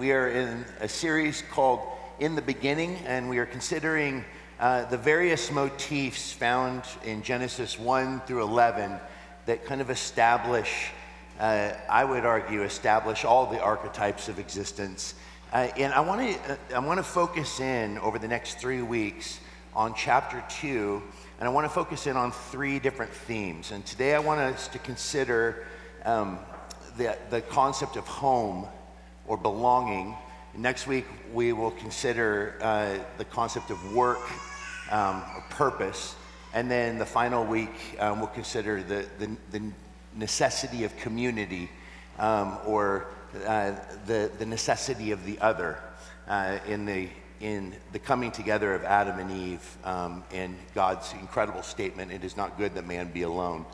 we are in a series called In the Beginning, and we are considering uh, the various motifs found in Genesis 1 through 11 that kind of establish, uh, I would argue, establish all the archetypes of existence. Uh, and I want to uh, I want to focus in over the next three weeks on chapter two, and I want to focus in on three different themes. And today I want us to consider um, the, the concept of home or belonging. Next week, we will consider uh, the concept of work um, or purpose. And then the final week, um, we'll consider the, the, the, necessity of community um, or uh, the, the necessity of the other uh, in, the, in the coming together of Adam and Eve um, and God's incredible statement it is not good that man be alone.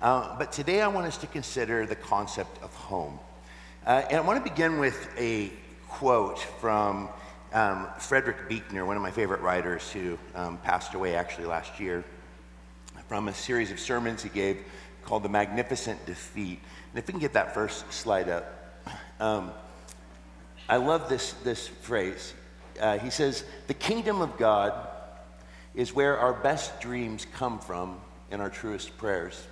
Uh, but today I want us to consider the concept of home. Uh, and I want to begin with a quote from um, Frederick Buechner, one of my favorite writers who um, passed away actually last year, from a series of sermons he gave called The Magnificent Defeat. And if we can get that first slide up, um, I love this, this phrase. Uh, he says, The kingdom of God is where our best dreams come from and our truest prayers.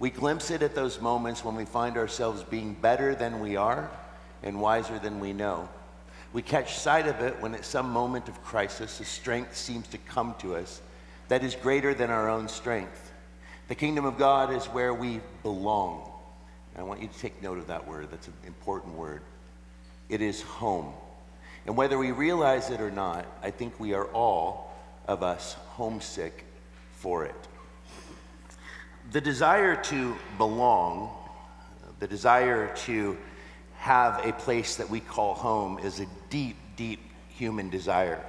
We glimpse it at those moments when we find ourselves being better than we are and wiser than we know. We catch sight of it when at some moment of crisis, a strength seems to come to us that is greater than our own strength. The kingdom of God is where we belong. I want you to take note of that word. That's an important word. It is home. And whether we realize it or not, I think we are all of us homesick for it the desire to belong, the desire to have a place that we call home is a deep, deep human desire.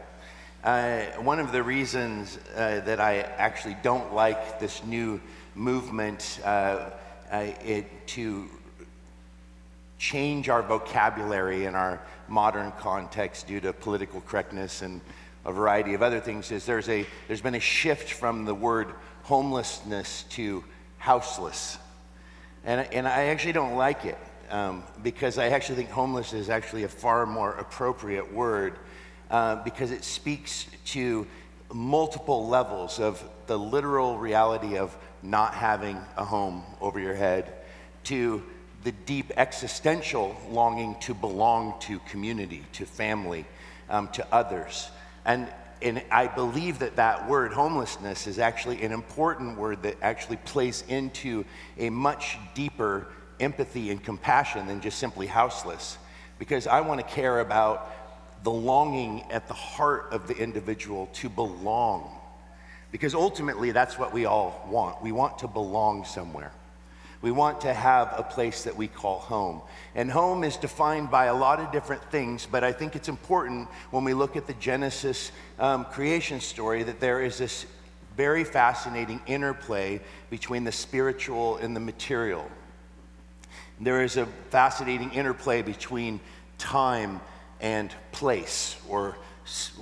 Uh, one of the reasons uh, that I actually don't like this new movement uh, uh it, to change our vocabulary in our modern context due to political correctness and a variety of other things is there's, a, there's been a shift from the word homelessness to houseless. And, and I actually don't like it um, because I actually think homeless is actually a far more appropriate word uh, because it speaks to multiple levels of the literal reality of not having a home over your head to the deep existential longing to belong to community, to family, um, to others. And and I believe that that word, homelessness, is actually an important word that actually plays into a much deeper empathy and compassion than just simply houseless. Because I want to care about the longing at the heart of the individual to belong. Because ultimately, that's what we all want. We want to belong somewhere. We want to have a place that we call home. And home is defined by a lot of different things, but I think it's important when we look at the Genesis um, creation story that there is this very fascinating interplay between the spiritual and the material. There is a fascinating interplay between time and place, or,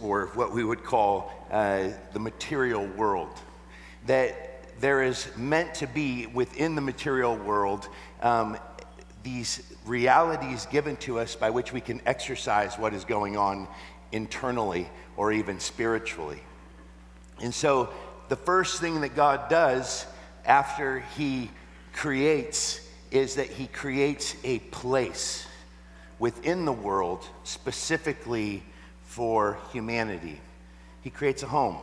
or what we would call uh, the material world. That there is meant to be within the material world um, these realities given to us by which we can exercise what is going on internally or even spiritually. And so, the first thing that God does after He creates is that He creates a place within the world specifically for humanity. He creates a home.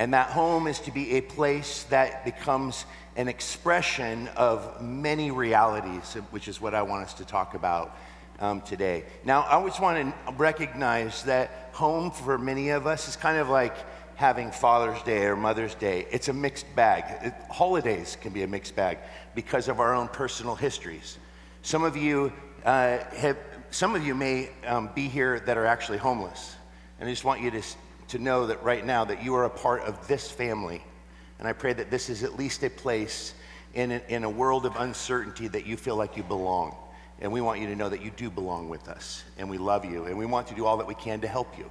And that home is to be a place that becomes an expression of many realities, which is what I want us to talk about um, today. Now, I always want to recognize that home for many of us is kind of like having Father's Day or Mother's Day. It's a mixed bag. It, holidays can be a mixed bag because of our own personal histories. Some of you uh, have, some of you may um, be here that are actually homeless, and I just want you to to know that right now that you are a part of this family. And I pray that this is at least a place in a, in a world of uncertainty that you feel like you belong. And we want you to know that you do belong with us. And we love you. And we want to do all that we can to help you.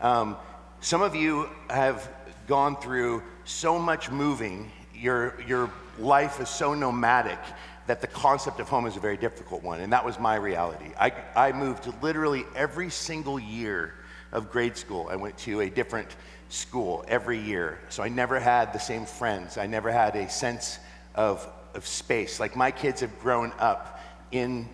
Um, some of you have gone through so much moving, your, your life is so nomadic that the concept of home is a very difficult one, and that was my reality. I, I moved literally every single year of grade school. I went to a different school every year, so I never had the same friends. I never had a sense of, of space. Like my kids have grown up in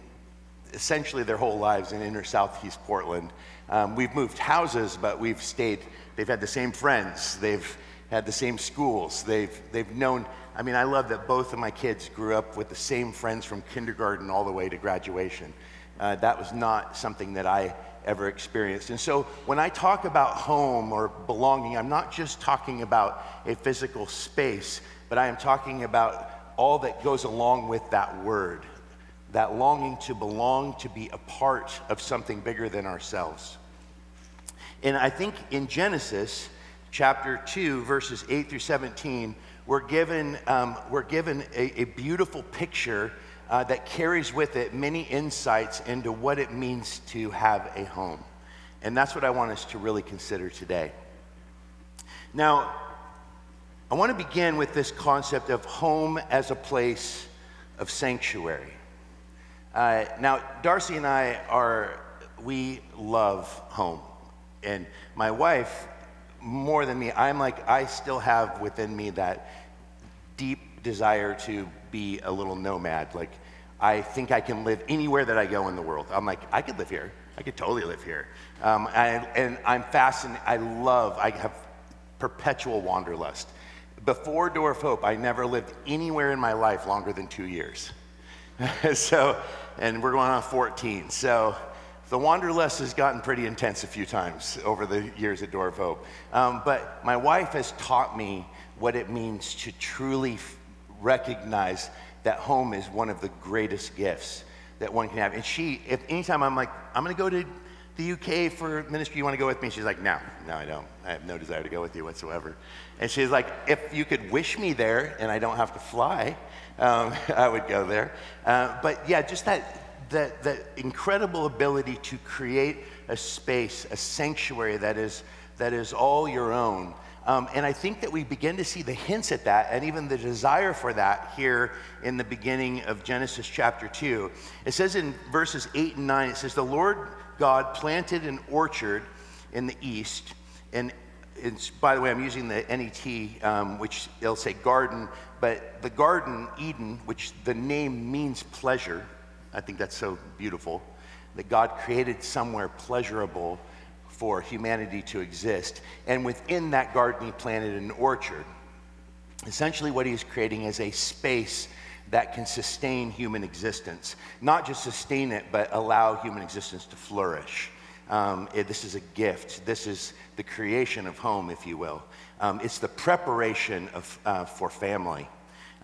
essentially their whole lives in inner southeast Portland. Um, we've moved houses, but we've stayed, they've had the same friends, they've had the same schools, they've, they've known I mean, I love that both of my kids grew up with the same friends from kindergarten all the way to graduation. Uh, that was not something that I ever experienced. And so when I talk about home or belonging, I'm not just talking about a physical space, but I am talking about all that goes along with that word that longing to belong, to be a part of something bigger than ourselves. And I think in Genesis chapter 2, verses 8 through 17, we're given, um, we're given a, a beautiful picture uh, that carries with it many insights into what it means to have a home. And that's what I want us to really consider today. Now, I want to begin with this concept of home as a place of sanctuary. Uh, now, Darcy and I are, we love home. And my wife more than me, I'm like, I still have within me that deep desire to be a little nomad. Like, I think I can live anywhere that I go in the world. I'm like, I could live here. I could totally live here. Um, and, and I'm fascinated. I love, I have perpetual wanderlust. Before Door of Hope, I never lived anywhere in my life longer than two years. so, and we're going on 14. So, the wanderlust has gotten pretty intense a few times over the years at Door of Hope. Um, but my wife has taught me what it means to truly recognize that home is one of the greatest gifts that one can have. And she, if anytime I'm like, I'm going to go to the UK for ministry, you want to go with me? She's like, no, no, I don't. I have no desire to go with you whatsoever. And she's like, if you could wish me there and I don't have to fly, um, I would go there. Uh, but yeah, just that that, that incredible ability to create a space, a sanctuary that is, that is all your own. Um, and I think that we begin to see the hints at that and even the desire for that here in the beginning of Genesis chapter 2. It says in verses 8 and 9, it says, The Lord God planted an orchard in the east. And by the way, I'm using the NET, um, which it'll say garden, but the garden, Eden, which the name means pleasure, I think that's so beautiful that God created somewhere pleasurable for humanity to exist. And within that garden, He planted an orchard. Essentially, what He's creating is a space that can sustain human existence. Not just sustain it, but allow human existence to flourish. Um, it, this is a gift. This is the creation of home, if you will. Um, it's the preparation of, uh, for family.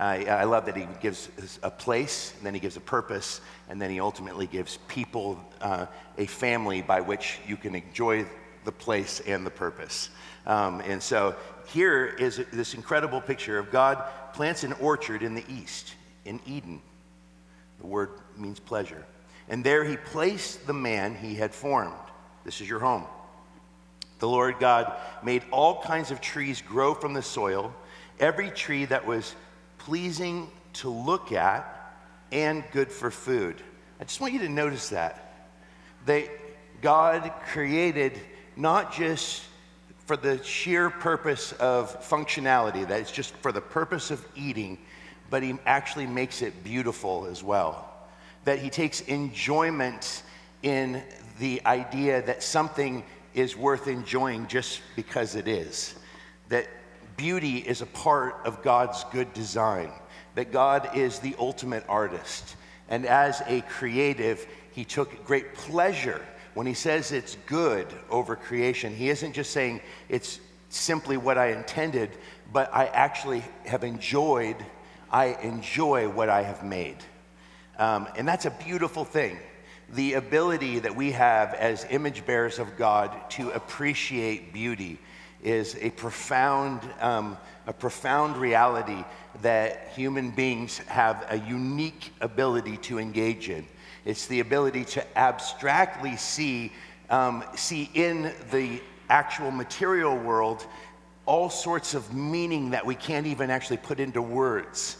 Uh, I love that he gives a place, and then he gives a purpose, and then he ultimately gives people uh, a family by which you can enjoy the place and the purpose. Um, and so here is this incredible picture of God plants an orchard in the east, in Eden. The word means pleasure. And there he placed the man he had formed. This is your home. The Lord God made all kinds of trees grow from the soil, every tree that was pleasing to look at and good for food. I just want you to notice that. They, God created not just for the sheer purpose of functionality, that it's just for the purpose of eating, but He actually makes it beautiful as well. That He takes enjoyment in the idea that something is worth enjoying just because it is. That beauty is a part of God's good design, that God is the ultimate artist. And as a creative, he took great pleasure when he says it's good over creation. He isn't just saying it's simply what I intended, but I actually have enjoyed, I enjoy what I have made. Um, and that's a beautiful thing. The ability that we have as image bearers of God to appreciate beauty is a profound, um, a profound reality that human beings have a unique ability to engage in. It's the ability to abstractly see, um, see in the actual material world all sorts of meaning that we can't even actually put into words.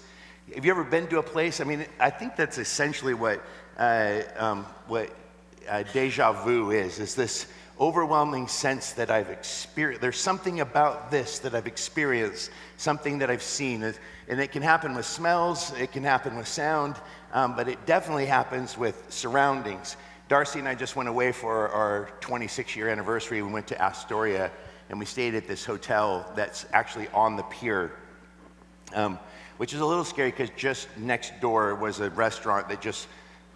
have you ever been to a place? I mean, I think that's essentially what, uh, um, what uh, deja vu is, is this overwhelming sense that I've experienced. There's something about this that I've experienced, something that I've seen. And it can happen with smells, it can happen with sound, um, but it definitely happens with surroundings. Darcy and I just went away for our 26 year anniversary. We went to Astoria and we stayed at this hotel that's actually on the pier. Um, which is a little scary because just next door was a restaurant that just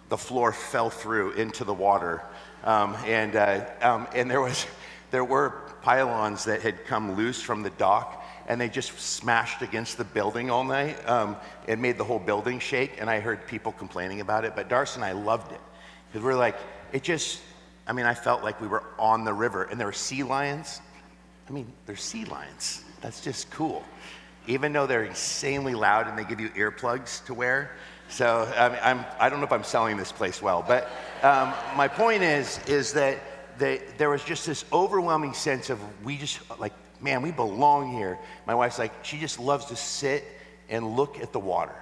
the floor fell through into the water. Um, and, uh, um, and there, was, there were pylons that had come loose from the dock and they just smashed against the building all night. Um, made the whole building shake, and I heard people complaining about it. But Darcy and I loved it because we're like, it just, I mean, I felt like we were on the river, and there were sea lions. I mean, there's sea lions. That's just cool even though they're insanely loud and they give you earplugs to wear. So I, mean, I'm, I don't know if I'm selling this place well, but um, my point is, is that they, there was just this overwhelming sense of we just like, man, we belong here. My wife's like, she just loves to sit and look at the water.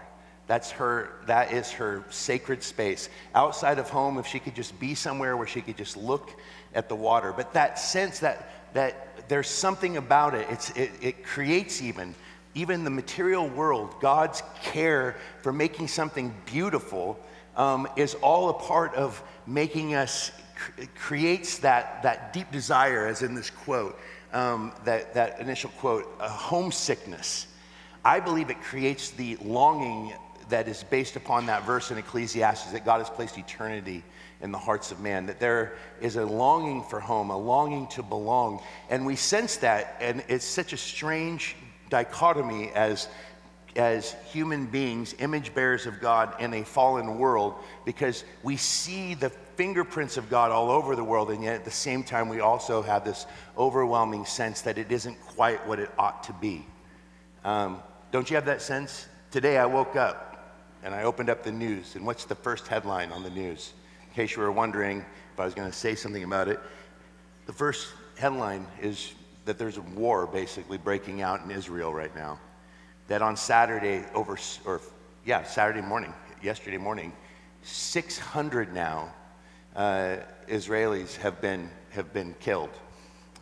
That's her, that is her sacred space. Outside of home, if she could just be somewhere where she could just look at the water. But that sense that, that there's something about it, it's, it, it creates even even the material world, God's care for making something beautiful um, is all a part of making us, creates that, that deep desire, as in this quote, um, that, that initial quote, a homesickness. I believe it creates the longing that is based upon that verse in Ecclesiastes that God has placed eternity in the hearts of man, that there is a longing for home, a longing to belong. And we sense that, and it's such a strange dichotomy as, as human beings, image bearers of God in a fallen world, because we see the fingerprints of God all over the world, and yet at the same time, we also have this overwhelming sense that it isn't quite what it ought to be. Um, don't you have that sense? Today I woke up and I opened up the news, and what's the first headline on the news? In case you were wondering if I was going to say something about it, the first headline is that there's a war basically breaking out in Israel right now. That on Saturday, over, or yeah, Saturday morning, yesterday morning, 600 now uh, Israelis have been, have been killed.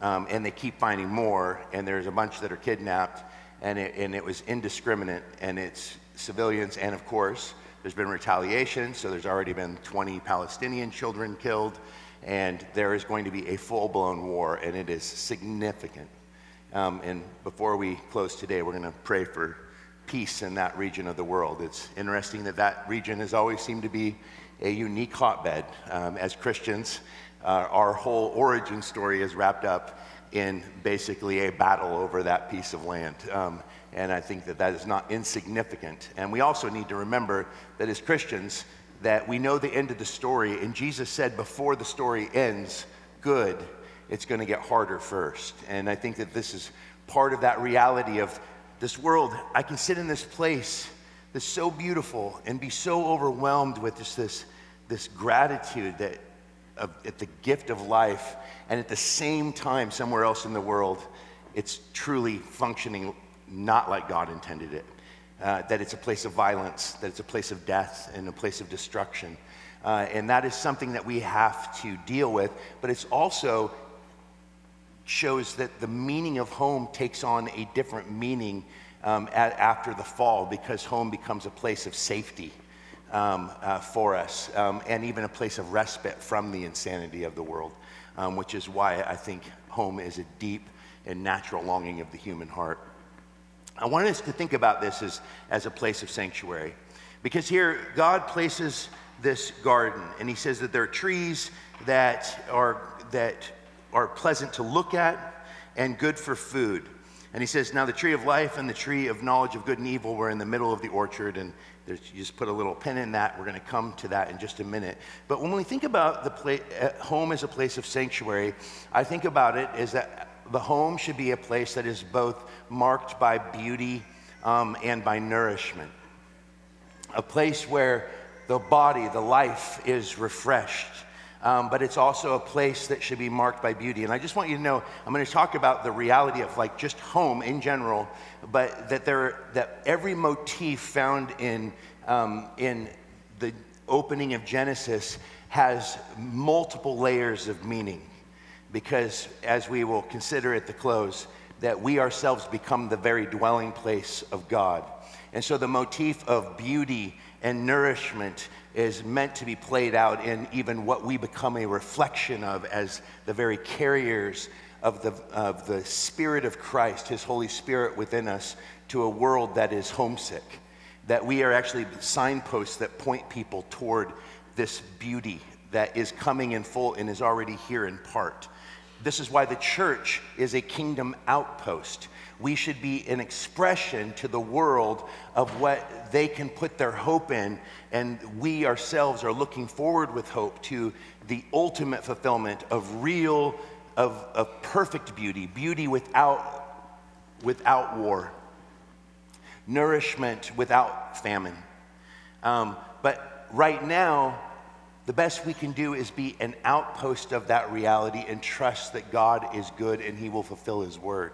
Um, and they keep finding more, and there's a bunch that are kidnapped, and it, and it was indiscriminate, and it's civilians, and of course, there's been retaliation, so there's already been 20 Palestinian children killed and there is going to be a full blown war, and it is significant. Um, and before we close today, we're going to pray for peace in that region of the world. It's interesting that that region has always seemed to be a unique hotbed. Um, as Christians, uh, our whole origin story is wrapped up in basically a battle over that piece of land. Um, and I think that that is not insignificant. And we also need to remember that as Christians, that we know the end of the story, and Jesus said before the story ends, good, it's going to get harder first. And I think that this is part of that reality of this world. I can sit in this place that's so beautiful and be so overwhelmed with just this, this gratitude that of, at the gift of life, and at the same time, somewhere else in the world, it's truly functioning not like God intended it uh, that it's a place of violence, that it's a place of death and a place of destruction. Uh, and that is something that we have to deal with, but it's also shows that the meaning of home takes on a different meaning um, at, after the fall because home becomes a place of safety um, uh, for us um, and even a place of respite from the insanity of the world, um, which is why I think home is a deep and natural longing of the human heart. I want us to think about this as, as a place of sanctuary. Because here, God places this garden, and He says that there are trees that are, that are pleasant to look at and good for food. And He says, Now the tree of life and the tree of knowledge of good and evil were in the middle of the orchard, and you just put a little pin in that. We're going to come to that in just a minute. But when we think about the pla- uh, home as a place of sanctuary, I think about it as that the home should be a place that is both marked by beauty um, and by nourishment. A place where the body, the life is refreshed. um, but it's also a place that should be marked by beauty. And I just want you to know, I'm going to talk about the reality of like just home in general, but that there that every motif found in um, in the opening of Genesis has multiple layers of meaning, because as we will consider at the close, that we ourselves become the very dwelling place of God. And so the motif of beauty and nourishment is meant to be played out in even what we become a reflection of as the very carriers of the, of the Spirit of Christ, His Holy Spirit within us, to a world that is homesick. That we are actually signposts that point people toward this beauty that is coming in full and is already here in part. This is why the church is a kingdom outpost. We should be an expression to the world of what they can put their hope in, and we ourselves are looking forward with hope to the ultimate fulfillment of real, of, of perfect beauty, beauty without, without war, nourishment without famine. Um, but right now, the best we can do is be an outpost of that reality and trust that God is good and He will fulfill His word.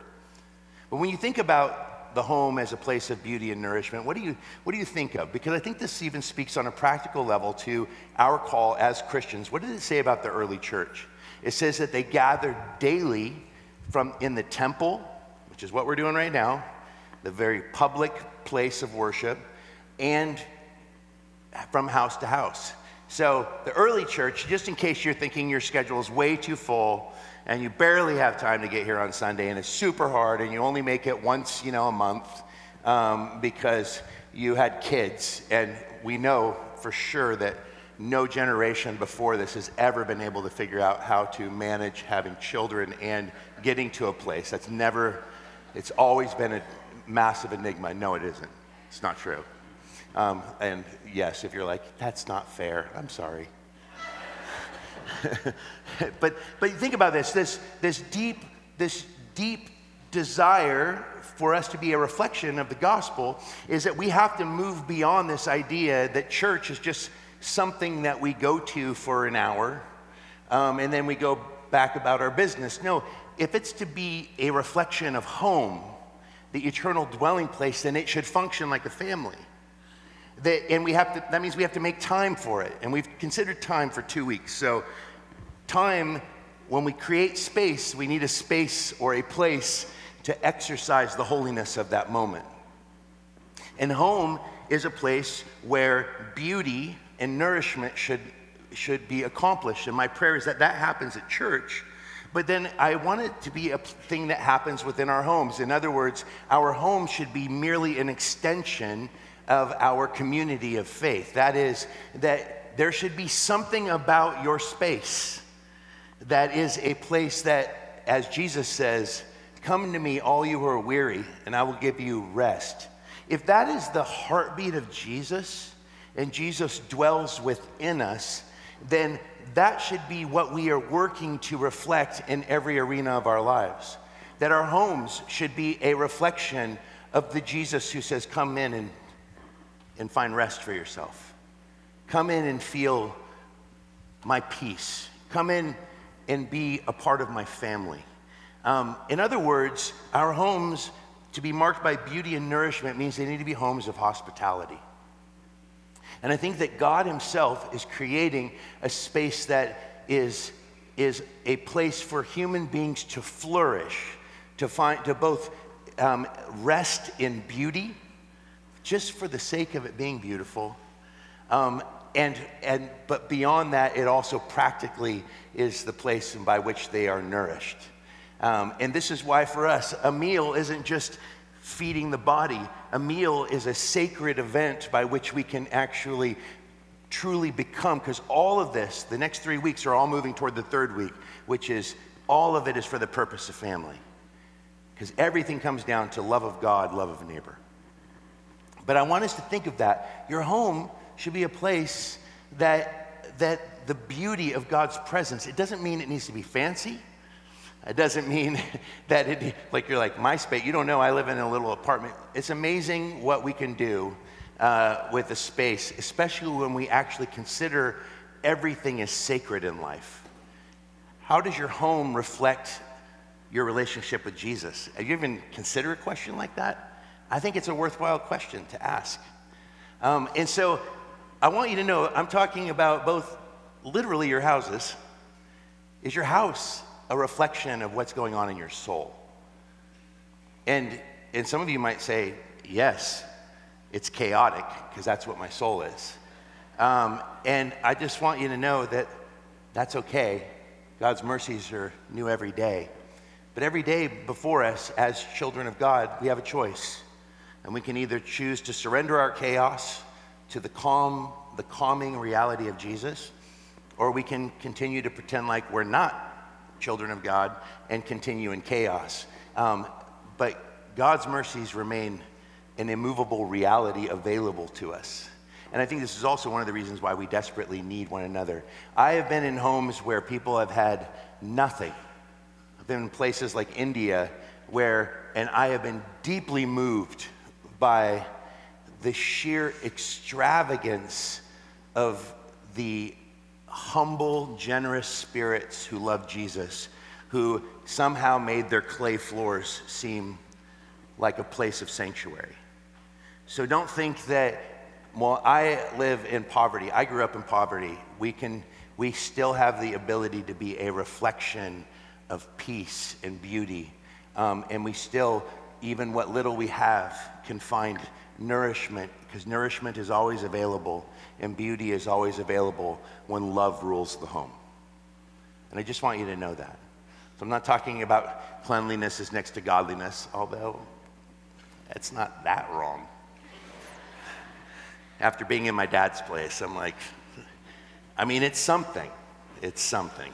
But when you think about the home as a place of beauty and nourishment, what do you, what do you think of? Because I think this even speaks on a practical level to our call as Christians. What did it say about the early church? It says that they gathered daily from in the temple, which is what we're doing right now, the very public place of worship, and from house to house. So, the early church, just in case you're thinking your schedule is way too full and you barely have time to get here on Sunday and it's super hard and you only make it once, you know, a month um, because you had kids. And we know for sure that no generation before this has ever been able to figure out how to manage having children and getting to a place. That's never, it's always been a massive enigma. No, it isn't. It's not true. Um, and yes, if you're like, that's not fair, I'm sorry. but, but think about this, this, this deep, this deep desire for us to be a reflection of the gospel is that we have to move beyond this idea that church is just something that we go to for an hour um, and then we go back about our business. No, if it's to be a reflection of home, the eternal dwelling place, then it should function like a family. That, and we have to, that means we have to make time for it. And we've considered time for two weeks. So, time, when we create space, we need a space or a place to exercise the holiness of that moment. And home is a place where beauty and nourishment should, should be accomplished. And my prayer is that that happens at church. But then I want it to be a thing that happens within our homes. In other words, our home should be merely an extension of our community of faith. That is, that there should be something about your space that is a place that, as Jesus says, Come to me, all you who are weary, and I will give you rest. If that is the heartbeat of Jesus, and Jesus dwells within us, then that should be what we are working to reflect in every arena of our lives. That our homes should be a reflection of the Jesus who says, Come in and and find rest for yourself. Come in and feel my peace. Come in and be a part of my family. Um, in other words, our homes to be marked by beauty and nourishment means they need to be homes of hospitality. And I think that God Himself is creating a space that is, is a place for human beings to flourish, to find, to both um, rest in beauty just for the sake of it being beautiful. Um, and, and, but beyond that, it also practically is the place by which they are nourished. Um, and this is why, for us, a meal isn't just feeding the body, a meal is a sacred event by which we can actually truly become, because all of this, the next three weeks are all moving toward the third week, which is all of it is for the purpose of family. Because everything comes down to love of God, love of neighbor. But I want us to think of that. Your home should be a place that, that the beauty of God's presence, it doesn't mean it needs to be fancy. It doesn't mean that it, like you're like, my space, you don't know, I live in a little apartment. It's amazing what we can do uh, with a space, especially when we actually consider everything is sacred in life. How does your home reflect your relationship with Jesus? Have you even considered a question like that? I think it's a worthwhile question to ask. Um, and so I want you to know I'm talking about both literally your houses. Is your house a reflection of what's going on in your soul? And, and some of you might say, yes, it's chaotic, because that's what my soul is. Um, and I just want you to know that that's okay. God's mercies are new every day. But every day before us, as children of God, we have a choice. And we can either choose to surrender our chaos to the calm, the calming reality of Jesus, or we can continue to pretend like we're not children of God and continue in chaos. Um, but God's mercies remain an immovable reality available to us. And I think this is also one of the reasons why we desperately need one another. I have been in homes where people have had nothing. I've been in places like India where, and I have been deeply moved by the sheer extravagance of the humble, generous spirits who love Jesus, who somehow made their clay floors seem like a place of sanctuary. So don't think that, well, I live in poverty. I grew up in poverty. We can, we still have the ability to be a reflection of peace and beauty. Um, and we still, even what little we have, can find nourishment because nourishment is always available and beauty is always available when love rules the home. And I just want you to know that. So I'm not talking about cleanliness is next to godliness, although it's not that wrong. After being in my dad's place, I'm like, I mean, it's something. It's something.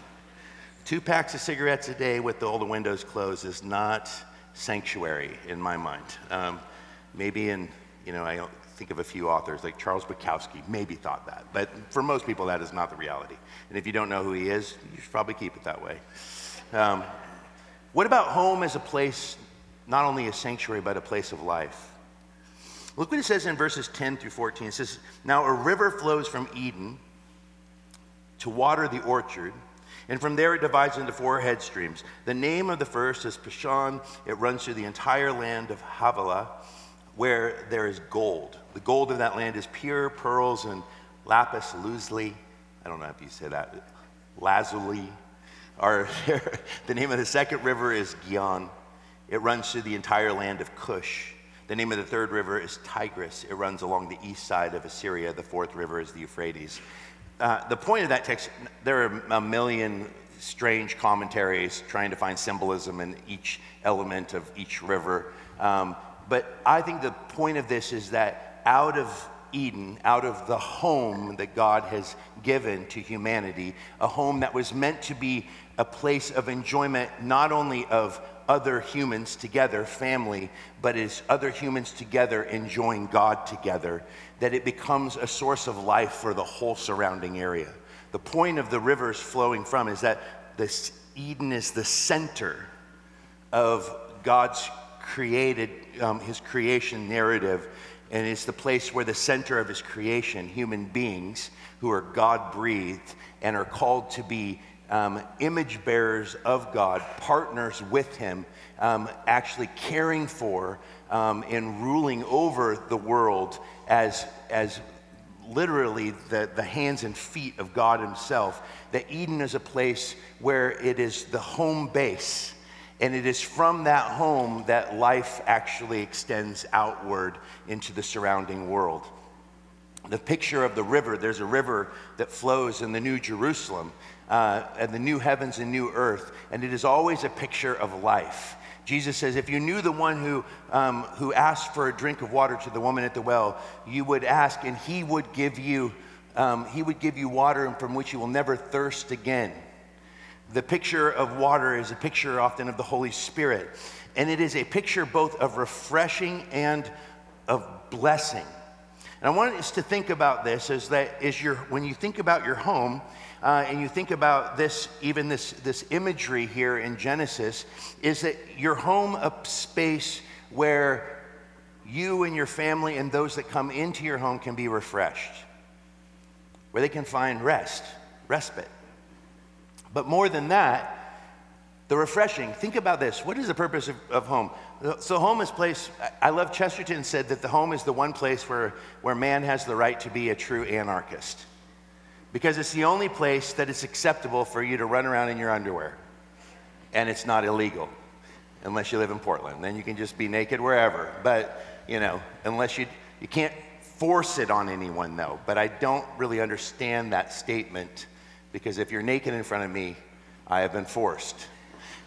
Two packs of cigarettes a day with all the windows closed is not sanctuary in my mind. Um, maybe in, you know, I think of a few authors like Charles Bukowski maybe thought that. But for most people, that is not the reality. And if you don't know who he is, you should probably keep it that way. Um, what about home as a place, not only a sanctuary, but a place of life? Look what it says in verses 10 through 14. It says, Now a river flows from Eden to water the orchard, and from there it divides into four head streams. The name of the first is Pishon. It runs through the entire land of Havilah, where there is gold. The gold of that land is pure pearls and lapis lazuli. I don't know if you say that. Lazuli. The name of the second river is Gihon. It runs through the entire land of Cush. The name of the third river is Tigris. It runs along the east side of Assyria. The fourth river is the Euphrates. Uh, the point of that text, there are a million strange commentaries trying to find symbolism in each element of each river. Um, but I think the point of this is that out of Eden, out of the home that God has given to humanity, a home that was meant to be a place of enjoyment, not only of other humans together, family, but as other humans together enjoying God together, that it becomes a source of life for the whole surrounding area. The point of the rivers flowing from is that this Eden is the center of God's created, um, his creation narrative, and it's the place where the center of his creation, human beings who are God breathed and are called to be um, image bearers of God, partners with Him, um, actually caring for um, and ruling over the world as, as literally the, the hands and feet of God Himself. That Eden is a place where it is the home base. And it is from that home that life actually extends outward into the surrounding world. The picture of the river, there's a river that flows in the New Jerusalem uh, and the new heavens and new earth. And it is always a picture of life. Jesus says, if you knew the one who, um, who asked for a drink of water to the woman at the well, you would ask, and he would give you, um, he would give you water from which you will never thirst again. The picture of water is a picture often of the Holy Spirit, and it is a picture both of refreshing and of blessing. And I want us to think about this as that is your when you think about your home, uh, and you think about this, even this, this imagery here in Genesis, is that your home a space where you and your family and those that come into your home can be refreshed, where they can find rest, respite. But more than that, the refreshing. Think about this. What is the purpose of, of, home? So, home is place. I love Chesterton said that the home is the one place where, where man has the right to be a true anarchist. Because it's the only place that it's acceptable for you to run around in your underwear. And it's not illegal, unless you live in Portland. Then you can just be naked wherever. But, you know, unless you, you can't force it on anyone, though. But I don't really understand that statement because if you're naked in front of me, I have been forced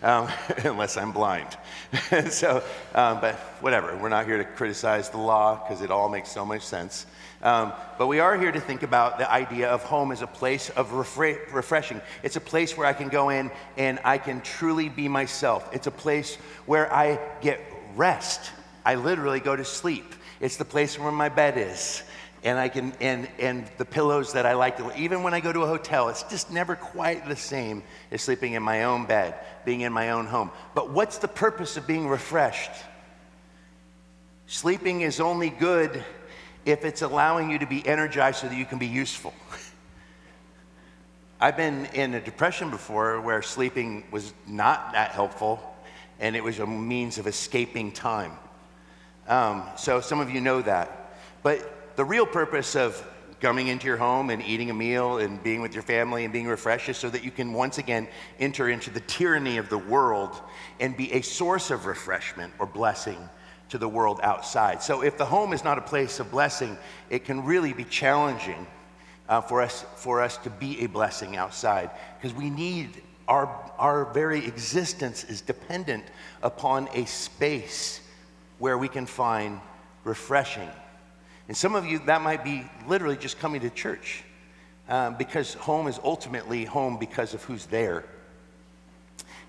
um, unless I'm blind. so, um, but whatever, we're not here to criticize the law because it all makes so much sense. Um, but we are here to think about the idea of home as a place of refre- refreshing. It's a place where I can go in and I can truly be myself. It's a place where I get rest. I literally go to sleep. It's the place where my bed is and I can and and the pillows that I like to even when I go to a hotel, it's just never quite the same as sleeping in my own bed, being in my own home. But what's the purpose of being refreshed? Sleeping is only good if it's allowing you to be energized so that you can be useful. I've been in a depression before where sleeping was not that helpful and it was a means of escaping time. Um, so some of you know that. But the real purpose of coming into your home and eating a meal and being with your family and being refreshed is so that you can once again enter into the tyranny of the world and be a source of refreshment or blessing to the world outside. So if the home is not a place of blessing, it can really be challenging uh, for, us, for us to be a blessing outside because we need our, our very existence is dependent upon a space where we can find refreshing and some of you, that might be literally just coming to church um, because home is ultimately home because of who's there.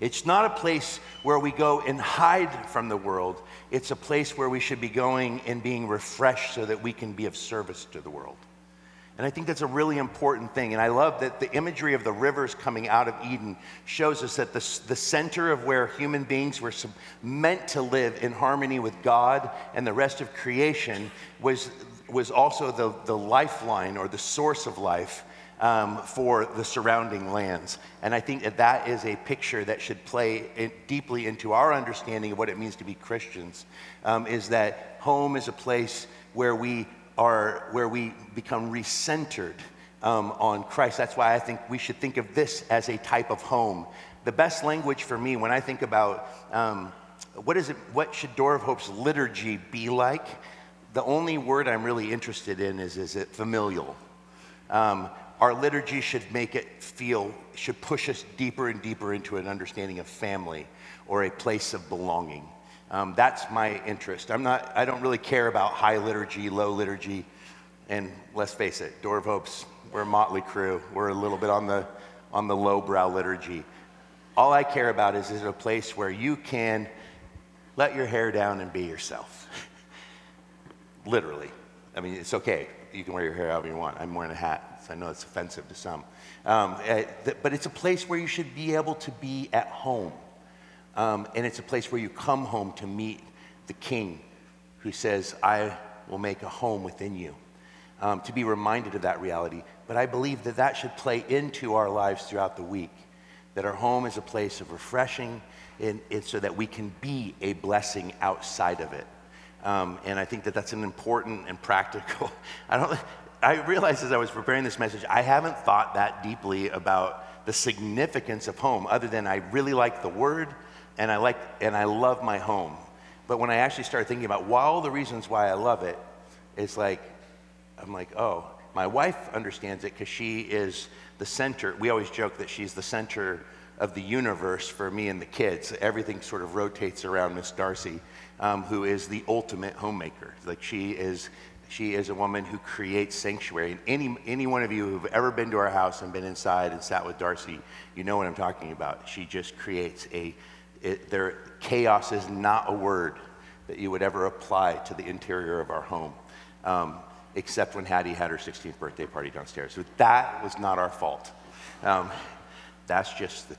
It's not a place where we go and hide from the world. It's a place where we should be going and being refreshed so that we can be of service to the world. And I think that's a really important thing. And I love that the imagery of the rivers coming out of Eden shows us that the, the center of where human beings were meant to live in harmony with God and the rest of creation was, was also the, the lifeline or the source of life um, for the surrounding lands. And I think that that is a picture that should play deeply into our understanding of what it means to be Christians, um, is that home is a place where we are where we become recentered um, on Christ. That's why I think we should think of this as a type of home. The best language for me when I think about um, what is it, what should Door of Hope's liturgy be like? The only word I'm really interested in is is it familial? Um, our liturgy should make it feel, should push us deeper and deeper into an understanding of family or a place of belonging. Um, that's my interest. I'm not, I don't really care about high liturgy, low liturgy. And let's face it, Door of Hope's, we're a motley crew. We're a little bit on the, on the lowbrow liturgy. All I care about is, is it a place where you can let your hair down and be yourself. Literally. I mean, it's okay. You can wear your hair however you want. I'm wearing a hat, so I know it's offensive to some. Um, th- but it's a place where you should be able to be at home. Um, and it's a place where you come home to meet the King who says, I will make a home within you. Um, to be reminded of that reality. But I believe that that should play into our lives throughout the week. That our home is a place of refreshing, and, and so that we can be a blessing outside of it. Um, and I think that that's an important and practical. I don't. I realized as I was preparing this message, I haven't thought that deeply about the significance of home, other than I really like the word and I like and I love my home. But when I actually started thinking about why all the reasons why I love it, it's like I'm like, oh, my wife understands it because she is the center. We always joke that she's the center of the universe for me and the kids. Everything sort of rotates around Miss Darcy, um, who is the ultimate homemaker. Like she is, she is a woman who creates sanctuary. And any any one of you who've ever been to our house and been inside and sat with Darcy, you know what I'm talking about. She just creates a it, there, chaos is not a word that you would ever apply to the interior of our home, um, except when Hattie had her 16th birthday party downstairs. So that was not our fault. Um, that's just the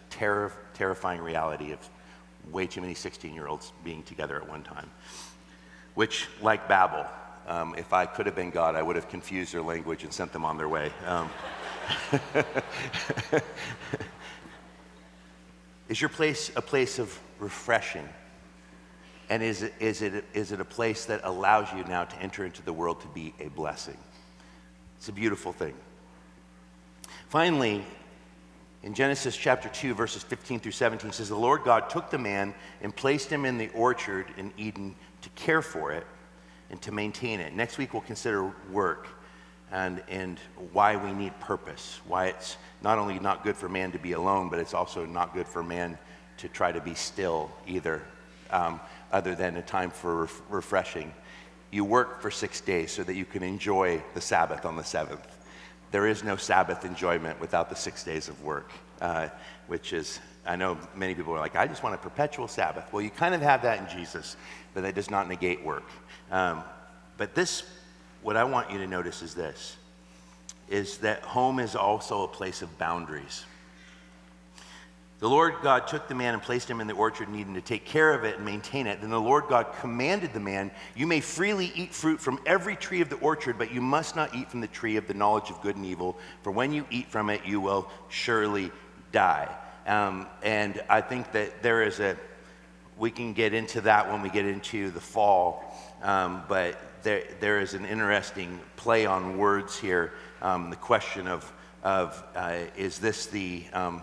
terrifying reality of way too many 16 year olds being together at one time. Which, like Babel, um, if I could have been God, I would have confused their language and sent them on their way. Is your place a place of refreshing? And is it, is, it, is it a place that allows you now to enter into the world to be a blessing? It's a beautiful thing. Finally, in Genesis chapter 2, verses 15 through 17, says, The Lord God took the man and placed him in the orchard in Eden to care for it and to maintain it. Next week, we'll consider work and, and why we need purpose, why it's not only not good for man to be alone, but it's also not good for man to try to be still either, um, other than a time for ref- refreshing. You work for six days so that you can enjoy the Sabbath on the seventh. There is no Sabbath enjoyment without the six days of work, uh, which is, I know many people are like, I just want a perpetual Sabbath. Well, you kind of have that in Jesus, but that does not negate work. Um, but this what I want you to notice is this is that home is also a place of boundaries. The Lord God took the man and placed him in the orchard, needing to take care of it and maintain it. Then the Lord God commanded the man, You may freely eat fruit from every tree of the orchard, but you must not eat from the tree of the knowledge of good and evil, for when you eat from it, you will surely die. Um, and I think that there is a, we can get into that when we get into the fall, um, but there, there is an interesting play on words here. Um, the question of, of uh, is this the, um,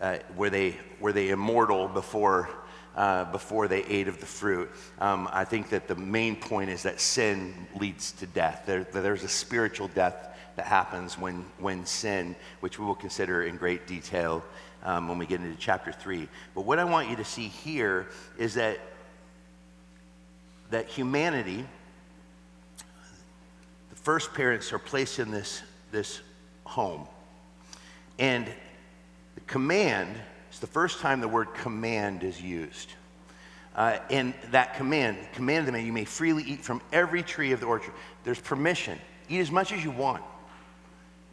uh, were, they, were they immortal before, uh, before they ate of the fruit? Um, I think that the main point is that sin leads to death. There, there's a spiritual death that happens when, when sin, which we will consider in great detail um, when we get into chapter 3. But what I want you to see here is that, that humanity the first parents are placed in this, this home. And the command is the first time the word command is used. Uh, and that command, command them, you may freely eat from every tree of the orchard. There's permission. Eat as much as you want.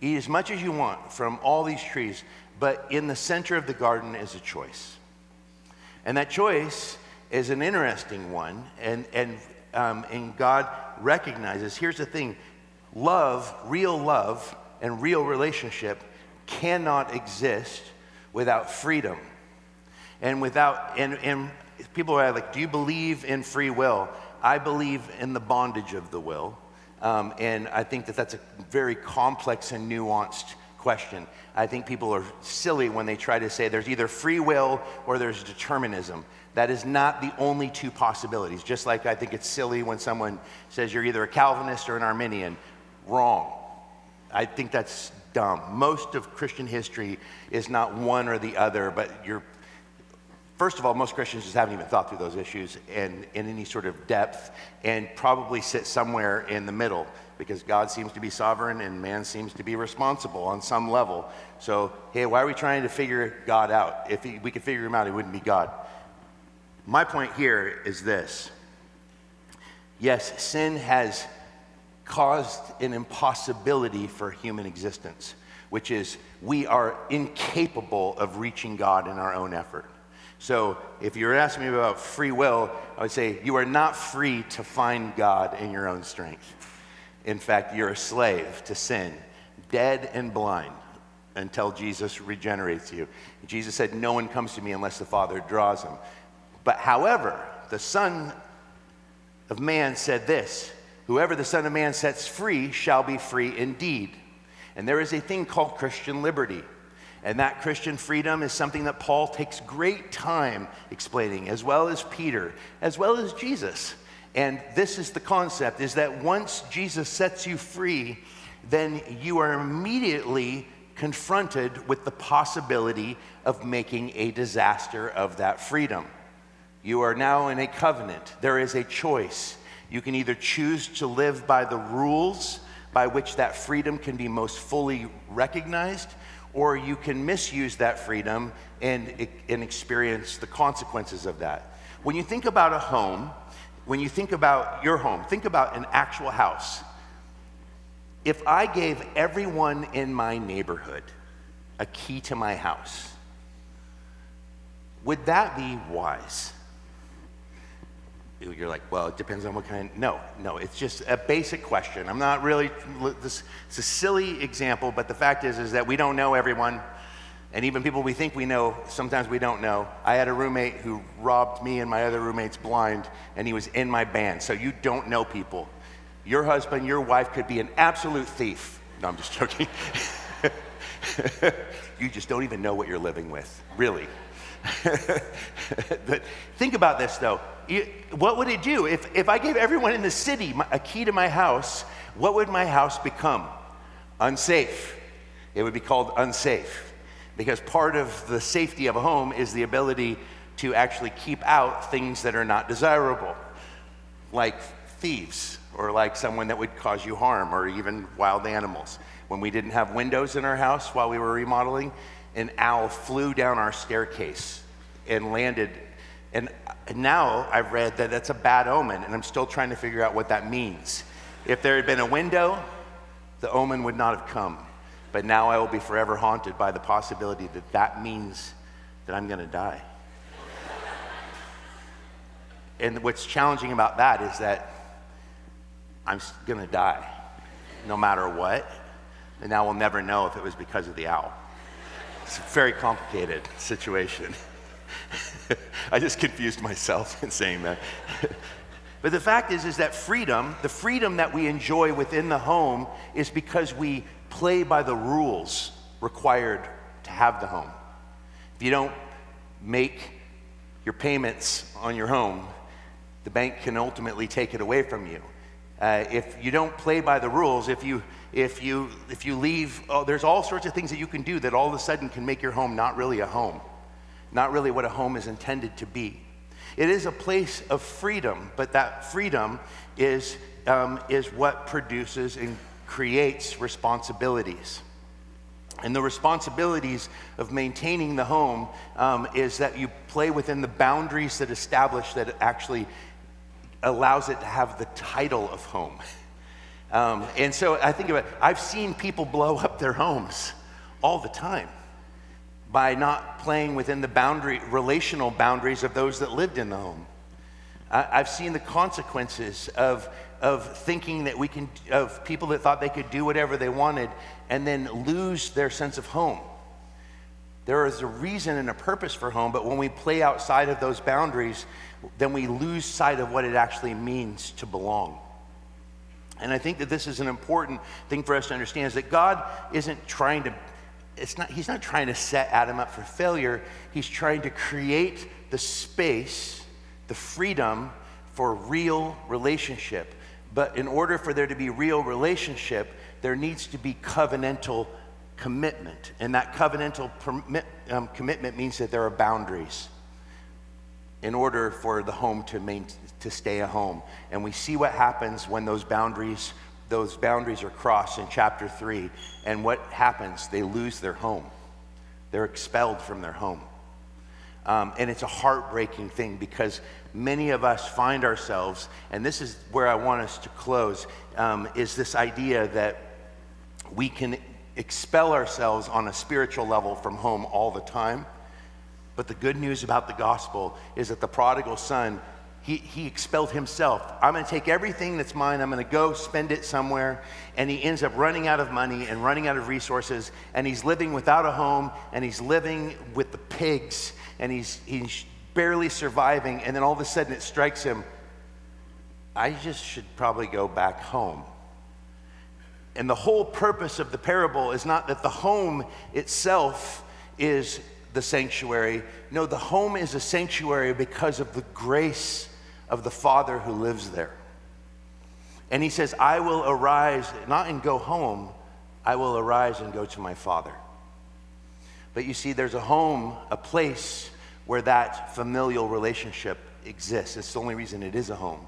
Eat as much as you want from all these trees. But in the center of the garden is a choice. And that choice is an interesting one. And, and, um, and God recognizes here's the thing love, real love, and real relationship cannot exist without freedom. And without, and, and people are like, do you believe in free will? I believe in the bondage of the will. Um, and I think that that's a very complex and nuanced question. I think people are silly when they try to say there's either free will or there's determinism. That is not the only two possibilities. Just like I think it's silly when someone says you're either a Calvinist or an Arminian wrong. I think that's dumb. Most of Christian history is not one or the other, but you're, first of all, most Christians just haven't even thought through those issues in, in any sort of depth and probably sit somewhere in the middle because God seems to be sovereign and man seems to be responsible on some level. So, hey, why are we trying to figure God out? If he, we could figure him out, it wouldn't be God. My point here is this yes, sin has caused an impossibility for human existence, which is we are incapable of reaching God in our own effort. So, if you're asking me about free will, I would say you are not free to find God in your own strength. In fact, you're a slave to sin, dead and blind until Jesus regenerates you. Jesus said, No one comes to me unless the Father draws him. But however, the Son of Man said this Whoever the Son of Man sets free shall be free indeed. And there is a thing called Christian liberty. And that Christian freedom is something that Paul takes great time explaining, as well as Peter, as well as Jesus. And this is the concept is that once Jesus sets you free, then you are immediately confronted with the possibility of making a disaster of that freedom. You are now in a covenant. There is a choice. You can either choose to live by the rules by which that freedom can be most fully recognized, or you can misuse that freedom and, and experience the consequences of that. When you think about a home, when you think about your home, think about an actual house. If I gave everyone in my neighborhood a key to my house, would that be wise? You're like, well, it depends on what kind. No, no, it's just a basic question. I'm not really, this, it's a silly example, but the fact is, is that we don't know everyone. And even people we think we know, sometimes we don't know. I had a roommate who robbed me and my other roommates blind, and he was in my band. So you don't know people. Your husband, your wife could be an absolute thief. No, I'm just joking. you just don't even know what you're living with, really. but think about this though. what would it do if, if I gave everyone in the city a key to my house? What would my house become? Unsafe. It would be called unsafe because part of the safety of a home is the ability to actually keep out things that are not desirable, like thieves or like someone that would cause you harm or even wild animals. When we didn't have windows in our house while we were remodeling, an owl flew down our staircase and landed. And now I've read that that's a bad omen, and I'm still trying to figure out what that means. If there had been a window, the omen would not have come. But now I will be forever haunted by the possibility that that means that I'm going to die. and what's challenging about that is that I'm going to die no matter what. And now we'll never know if it was because of the owl. It's a very complicated situation. I just confused myself in saying that. but the fact is, is that freedom, the freedom that we enjoy within the home, is because we play by the rules required to have the home. If you don't make your payments on your home, the bank can ultimately take it away from you. Uh, if you don't play by the rules, if you if you if you leave, oh, there's all sorts of things that you can do that all of a sudden can make your home not really a home, not really what a home is intended to be. It is a place of freedom, but that freedom is um, is what produces and creates responsibilities. And the responsibilities of maintaining the home um, is that you play within the boundaries that establish that it actually allows it to have the title of home. Um, and so I think about I've seen people blow up their homes all the time by not playing within the boundary, relational boundaries of those that lived in the home. I, I've seen the consequences of, of thinking that we can, of people that thought they could do whatever they wanted and then lose their sense of home. There is a reason and a purpose for home, but when we play outside of those boundaries, then we lose sight of what it actually means to belong. And I think that this is an important thing for us to understand is that God isn't trying to it's not he's not trying to set Adam up for failure. He's trying to create the space, the freedom for real relationship. But in order for there to be real relationship, there needs to be covenantal commitment. And that covenantal um, commitment means that there are boundaries in order for the home to, main, to stay at home. And we see what happens when those boundaries, those boundaries are crossed in chapter 3. And what happens? They lose their home. They're expelled from their home. Um, and it's a heartbreaking thing because many of us find ourselves, and this is where I want us to close, um, is this idea that we can expel ourselves on a spiritual level from home all the time but the good news about the gospel is that the prodigal son, he, he expelled himself. I'm going to take everything that's mine, I'm going to go spend it somewhere. And he ends up running out of money and running out of resources. And he's living without a home and he's living with the pigs and he's, he's barely surviving. And then all of a sudden it strikes him I just should probably go back home. And the whole purpose of the parable is not that the home itself is the sanctuary. No, the home is a sanctuary because of the grace of the Father who lives there. And he says, I will arise, not and go home, I will arise and go to my Father. But you see, there's a home, a place where that familial relationship exists. It's the only reason it is a home.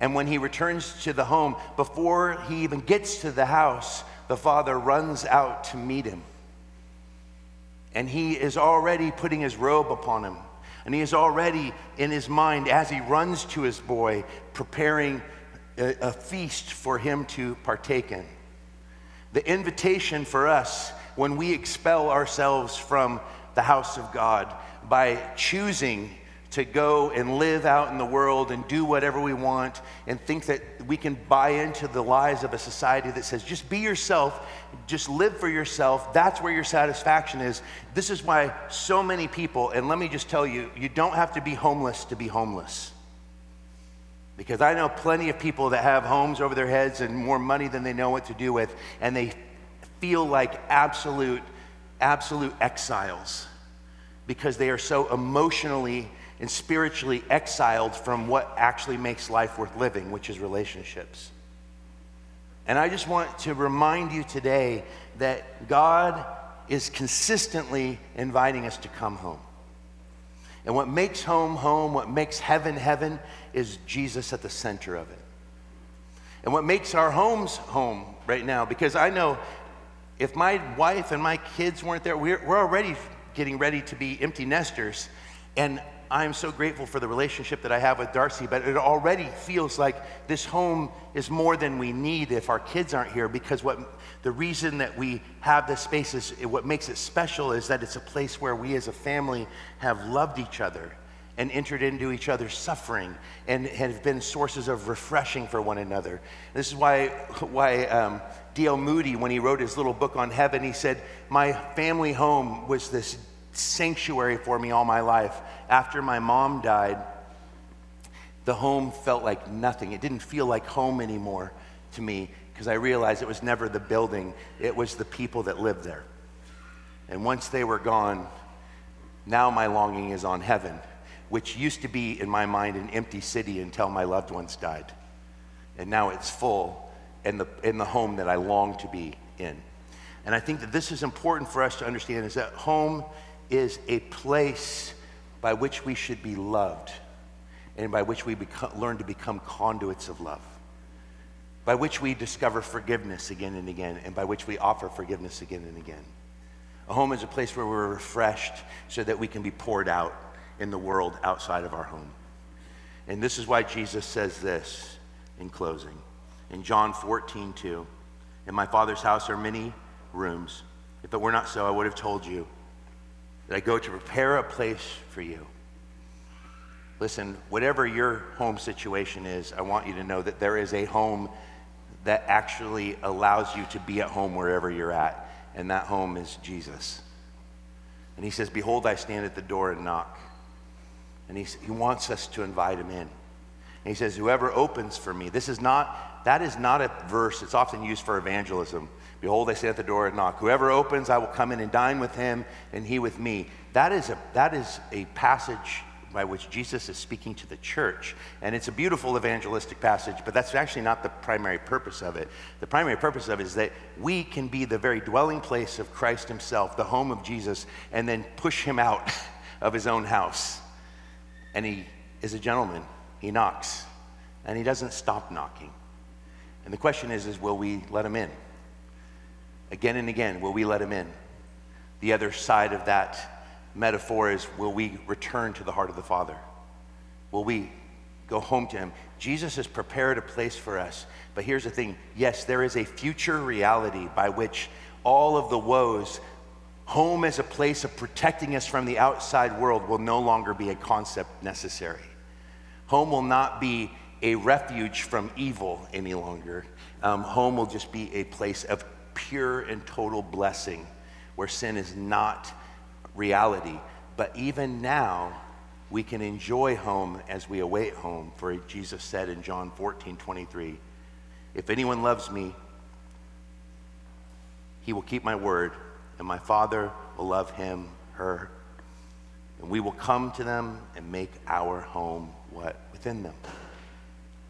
And when he returns to the home, before he even gets to the house, the father runs out to meet him. And he is already putting his robe upon him. And he is already in his mind, as he runs to his boy, preparing a, a feast for him to partake in. The invitation for us when we expel ourselves from the house of God by choosing to go and live out in the world and do whatever we want and think that we can buy into the lies of a society that says just be yourself, just live for yourself. That's where your satisfaction is. This is why so many people, and let me just tell you, you don't have to be homeless to be homeless. Because I know plenty of people that have homes over their heads and more money than they know what to do with, and they feel like absolute, absolute exiles because they are so emotionally and spiritually exiled from what actually makes life worth living, which is relationships. And I just want to remind you today that God is consistently inviting us to come home. And what makes home home, what makes heaven heaven, is Jesus at the center of it. And what makes our homes home right now, because I know if my wife and my kids weren't there, we're, we're already getting ready to be empty nesters. And I'm so grateful for the relationship that I have with Darcy, but it already feels like this home is more than we need if our kids aren't here because what the reason that we have this space is what makes it special is that it's a place where we as a family have loved each other and entered into each other's suffering and have been sources of refreshing for one another. This is why, why um, D.L. Moody, when he wrote his little book on heaven, he said, My family home was this sanctuary for me all my life. After my mom died, the home felt like nothing. It didn't feel like home anymore to me because I realized it was never the building, it was the people that lived there. And once they were gone, now my longing is on heaven, which used to be in my mind an empty city until my loved ones died. And now it's full in the, in the home that I long to be in. And I think that this is important for us to understand is that home is a place by which we should be loved and by which we become, learn to become conduits of love, by which we discover forgiveness again and again, and by which we offer forgiveness again and again. A home is a place where we're refreshed so that we can be poured out in the world outside of our home. And this is why Jesus says this in closing. In John 14, 2, in my Father's house are many rooms. If it were not so, I would have told you that I go to prepare a place for you. Listen, whatever your home situation is, I want you to know that there is a home that actually allows you to be at home wherever you're at, and that home is Jesus. And he says, Behold, I stand at the door and knock. And he, he wants us to invite him in. And he says, Whoever opens for me, this is not, that is not a verse, it's often used for evangelism. Behold, I stand at the door and knock. Whoever opens, I will come in and dine with him, and he with me. That is a, that is a passage by which Jesus is speaking to the church. And it's a beautiful evangelistic passage, but that's actually not the primary purpose of it. The primary purpose of it is that we can be the very dwelling place of Christ himself, the home of Jesus, and then push him out of his own house. And he is a gentleman. He knocks, and he doesn't stop knocking. And the question is, is will we let him in? Again and again, will we let him in? The other side of that metaphor is will we return to the heart of the Father? Will we go home to him? Jesus has prepared a place for us. But here's the thing yes, there is a future reality by which all of the woes, home as a place of protecting us from the outside world, will no longer be a concept necessary. Home will not be a refuge from evil any longer. Um, home will just be a place of pure and total blessing where sin is not reality. But even now, we can enjoy home as we await home. For Jesus said in John 14 23, If anyone loves me, he will keep my word, and my Father will love him, her, and we will come to them and make our home what? Within them.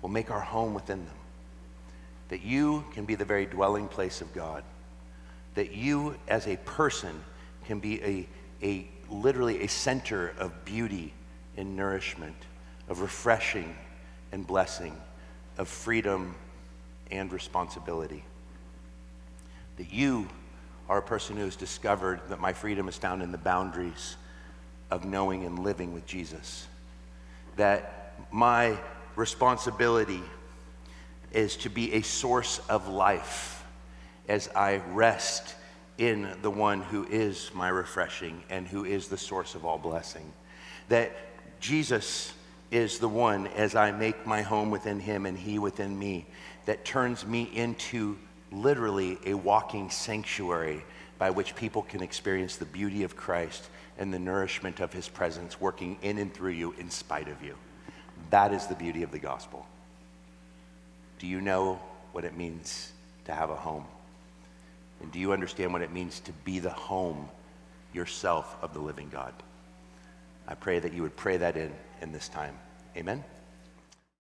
We'll make our home within them that you can be the very dwelling place of God, that you as a person can be a, a literally a center of beauty and nourishment, of refreshing and blessing, of freedom and responsibility. That you are a person who has discovered that my freedom is found in the boundaries of knowing and living with Jesus. That my responsibility is to be a source of life as I rest in the one who is my refreshing and who is the source of all blessing. That Jesus is the one, as I make my home within him and he within me, that turns me into literally a walking sanctuary by which people can experience the beauty of Christ and the nourishment of his presence working in and through you in spite of you. That is the beauty of the gospel. Do you know what it means to have a home? And do you understand what it means to be the home yourself of the living God? I pray that you would pray that in in this time. Amen.